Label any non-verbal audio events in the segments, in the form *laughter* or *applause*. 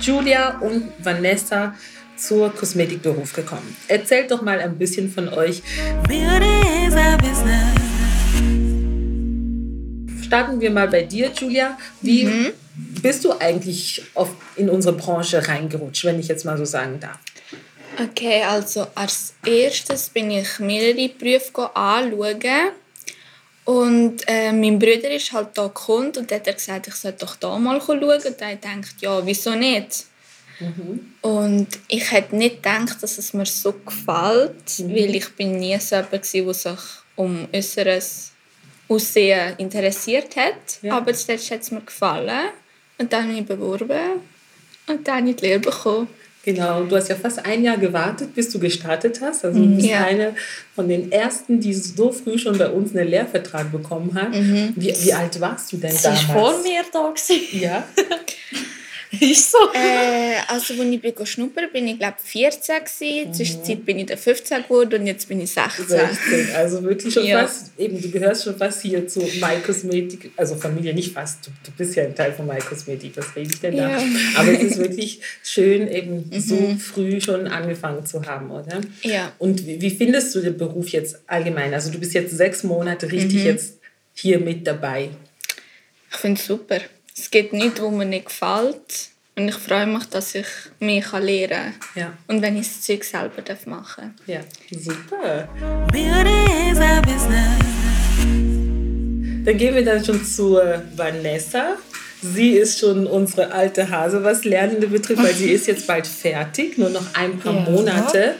Julia und Vanessa zur Kosmetikberuf gekommen. Erzählt doch mal ein bisschen von euch. Starten wir mal bei dir, Julia. Wie mhm. bist du eigentlich auf, in unsere Branche reingerutscht, wenn ich jetzt mal so sagen darf? Okay, also als erstes bin ich mehrere Berufe anschauen. Und äh, mein Bruder ist halt da gekommen und hat gesagt, ich sollte doch da mal schauen. Und er denkt, ja, wieso nicht? Mhm. Und ich hätte nicht gedacht, dass es mir so gefällt, mhm. weil ich bin nie so jemand war, der sich um äußeres Aussehen interessiert hat. Ja. Aber zuletzt hat es mir gefallen. Und dann habe ich mich beworben und dann habe ich die Lehre bekommen. Genau, du hast ja fast ein Jahr gewartet, bis du gestartet hast. Also du bist ja. eine von den ersten, die so früh schon bei uns einen Lehrvertrag bekommen hat. Mhm. Wie, wie alt warst du denn damals? Sie vor mir da. Ja. *laughs* *laughs* Ist so? Äh, also, als ich schnuppern bin ich glaube 14 gewesen. Mhm. Zwischenzeit bin ich dann 15 geworden und jetzt bin ich 16. 16. Also wirklich schon ja. fast, eben, du gehörst schon fast hier zu My Cosmetic, also Familie nicht fast, du, du bist ja ein Teil von My Cosmetic, was rede ich denn da? Ja. Aber es ist wirklich schön, eben *laughs* mhm. so früh schon angefangen zu haben, oder? Ja. Und wie, wie, findest du den Beruf jetzt allgemein? Also du bist jetzt sechs Monate richtig mhm. jetzt hier mit dabei. Ich finde es super. Es gibt nichts, was mir nicht gefällt. Und ich freue mich, dass ich mehr lernen kann. Ja. Und wenn ich das Zeug selber machen darf. Ja, super. Dann gehen wir dann schon zu Vanessa. Sie ist schon unsere alte Hase, was Lernende betrifft, weil sie ist jetzt bald fertig, nur noch ein paar ja. Monate.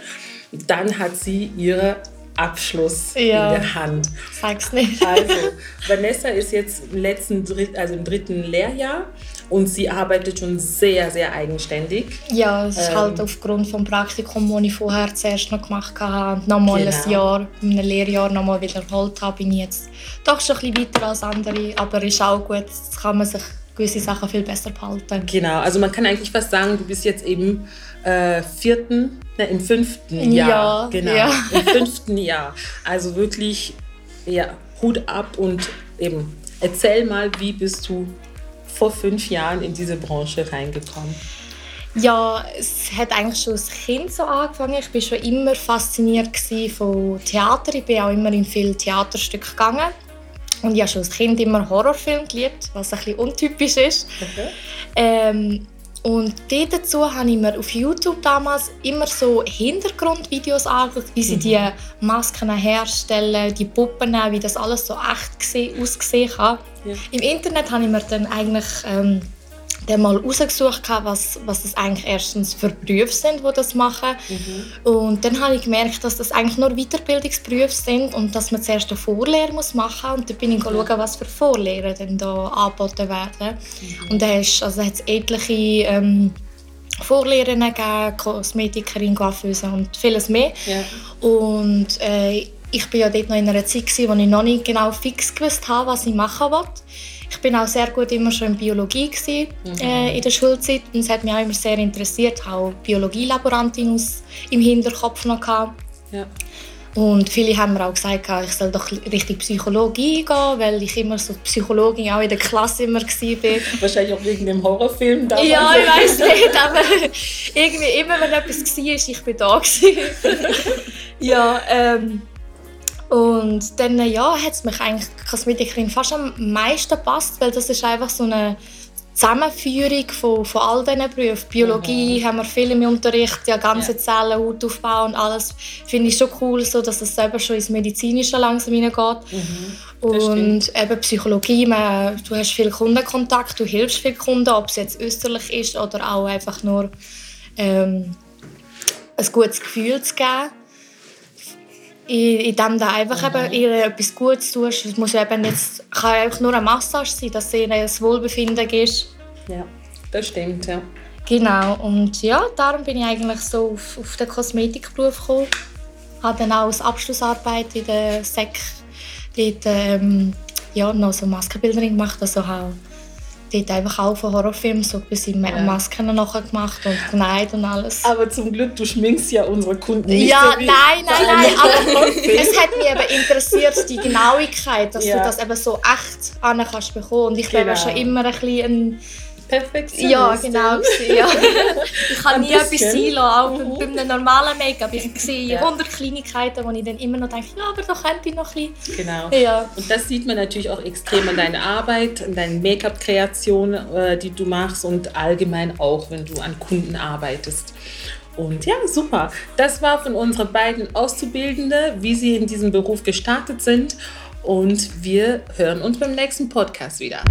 Dann hat sie ihre Abschluss ja. in der Hand. Sag's nicht. Also, *laughs* Vanessa ist jetzt im letzten, also im dritten Lehrjahr und sie arbeitet schon sehr, sehr eigenständig. Ja, es ist ähm, halt aufgrund des Praktikums, das ich vorher zuerst noch gemacht habe und nochmal genau. ein Jahr, ein Lehrjahr nochmal wiederholt habe, bin ich jetzt doch schon ein bisschen weiter als andere, aber ist auch gut, jetzt kann man sich gewisse Sachen viel besser behalten. Genau, also man kann eigentlich fast sagen, du bist jetzt eben äh, vierten, ne, im fünften Jahr. Ja, genau, ja. im fünften Jahr. Also wirklich, ja, Hut ab und eben, erzähl mal, wie bist du vor fünf Jahren in diese Branche reingekommen? Ja, es hat eigentlich schon als Kind so angefangen. Ich war schon immer fasziniert von Theater. Ich bin auch immer in viele Theaterstücke gegangen. Und ich habe schon als Kind immer Horrorfilme geliebt, was ein bisschen untypisch ist. Okay. Ähm, und dazu habe ich mir auf YouTube damals immer so Hintergrundvideos angeschaut, wie sie mhm. die Masken herstellen, die Puppen, wie das alles so echt ausgesehen hat. Ja. Im Internet habe ich mir dann eigentlich ähm, dann mal rausgesucht, was, was das eigentlich erstens für Berufe sind, die das machen. Mhm. Und dann habe ich gemerkt, dass das eigentlich nur Weiterbildungsberufe sind und dass man zuerst eine Vorlehre muss machen muss. Und dann bin ich mhm. schauen, was für Vorlehren denn da angeboten werden. Mhm. Und da also hat es etliche ähm, Vorlehren gegeben, Kosmetikerin, Coiffeuse und vieles mehr. Ja. Und äh, ich war ja dort noch in einer Zeit, wo ich noch nicht genau fix gewusst habe, was ich machen wollte. Ich bin auch sehr gut immer schon in Biologie gewesen, mhm. äh, in der Schulzeit und es hat mich auch immer sehr interessiert, auch Biologielaborantin im Hinterkopf noch gehabt. Ja. Und viele haben mir auch gesagt, ich soll doch richtig Psychologie gehen, weil ich immer so Psychologin auch in der Klasse immer war. *laughs* Wahrscheinlich auch wegen dem Horrorfilm damals. Ja, ich weiß nicht, aber irgendwie immer, wenn etwas war, ich bin da. *laughs* ja, ähm, und dann ja, hat es mich eigentlich Kosmetikerin fast am meisten gepasst, weil das ist einfach so eine Zusammenführung von, von all diesen Berufen. Biologie mhm. haben wir viel im Unterricht, ja, ganze ja. Zellen, Hautaufbau und alles. Finde ich schon cool, so, dass es selber schon ins Medizinische langsam hineingeht. Mhm. Und eben Psychologie, man, du hast viel Kundenkontakt, du hilfst vielen Kunden, ob es jetzt österlich ist oder auch einfach nur ähm, ein gutes Gefühl zu geben indem du einfach eben ihr etwas Gutes tust. Es muss eben jetzt, kann einfach nur eine Massage sein, dass ihr ein Wohlbefinden ist. Ja, das stimmt, ja. Genau, und ja, darum bin ich eigentlich so auf, auf den Kosmetikberuf gekommen. Habe dann auch als Abschlussarbeit in der SEC dort, ähm, ja, noch so Maskenbildnerin gemacht, also auch dort einfach auch von Horrorfilmen so bisschen ja. Masken nachher gemacht und Kleid und alles. Aber zum Glück, du schminkst ja unsere Kunden nicht Ja, so nein, nein, nein, aber es hat mich eben interessiert, die Genauigkeit, dass ja. du das eben so echt an kannst bekommen. Und ich genau. war schon immer ein bisschen ein Perfektionistin. Ja, genau. Ja. *laughs* ich kann Ein nie etwas bisschen. sein auch bei, Mhm. bei einem normalen Make-up. Ich *laughs* sehe Ja. 100 Kleinigkeiten, wo ich dann immer noch denke, ja, aber da könnte ich noch ein bisschen. Genau. Ja. Und das sieht man natürlich auch extrem an deiner Arbeit, an deinen Make-up-Kreationen, äh, die du machst und allgemein auch, wenn du an Kunden arbeitest. Und ja, super. Das war von unseren beiden Auszubildenden, wie sie in diesem Beruf gestartet sind. Und wir hören uns beim nächsten Podcast wieder.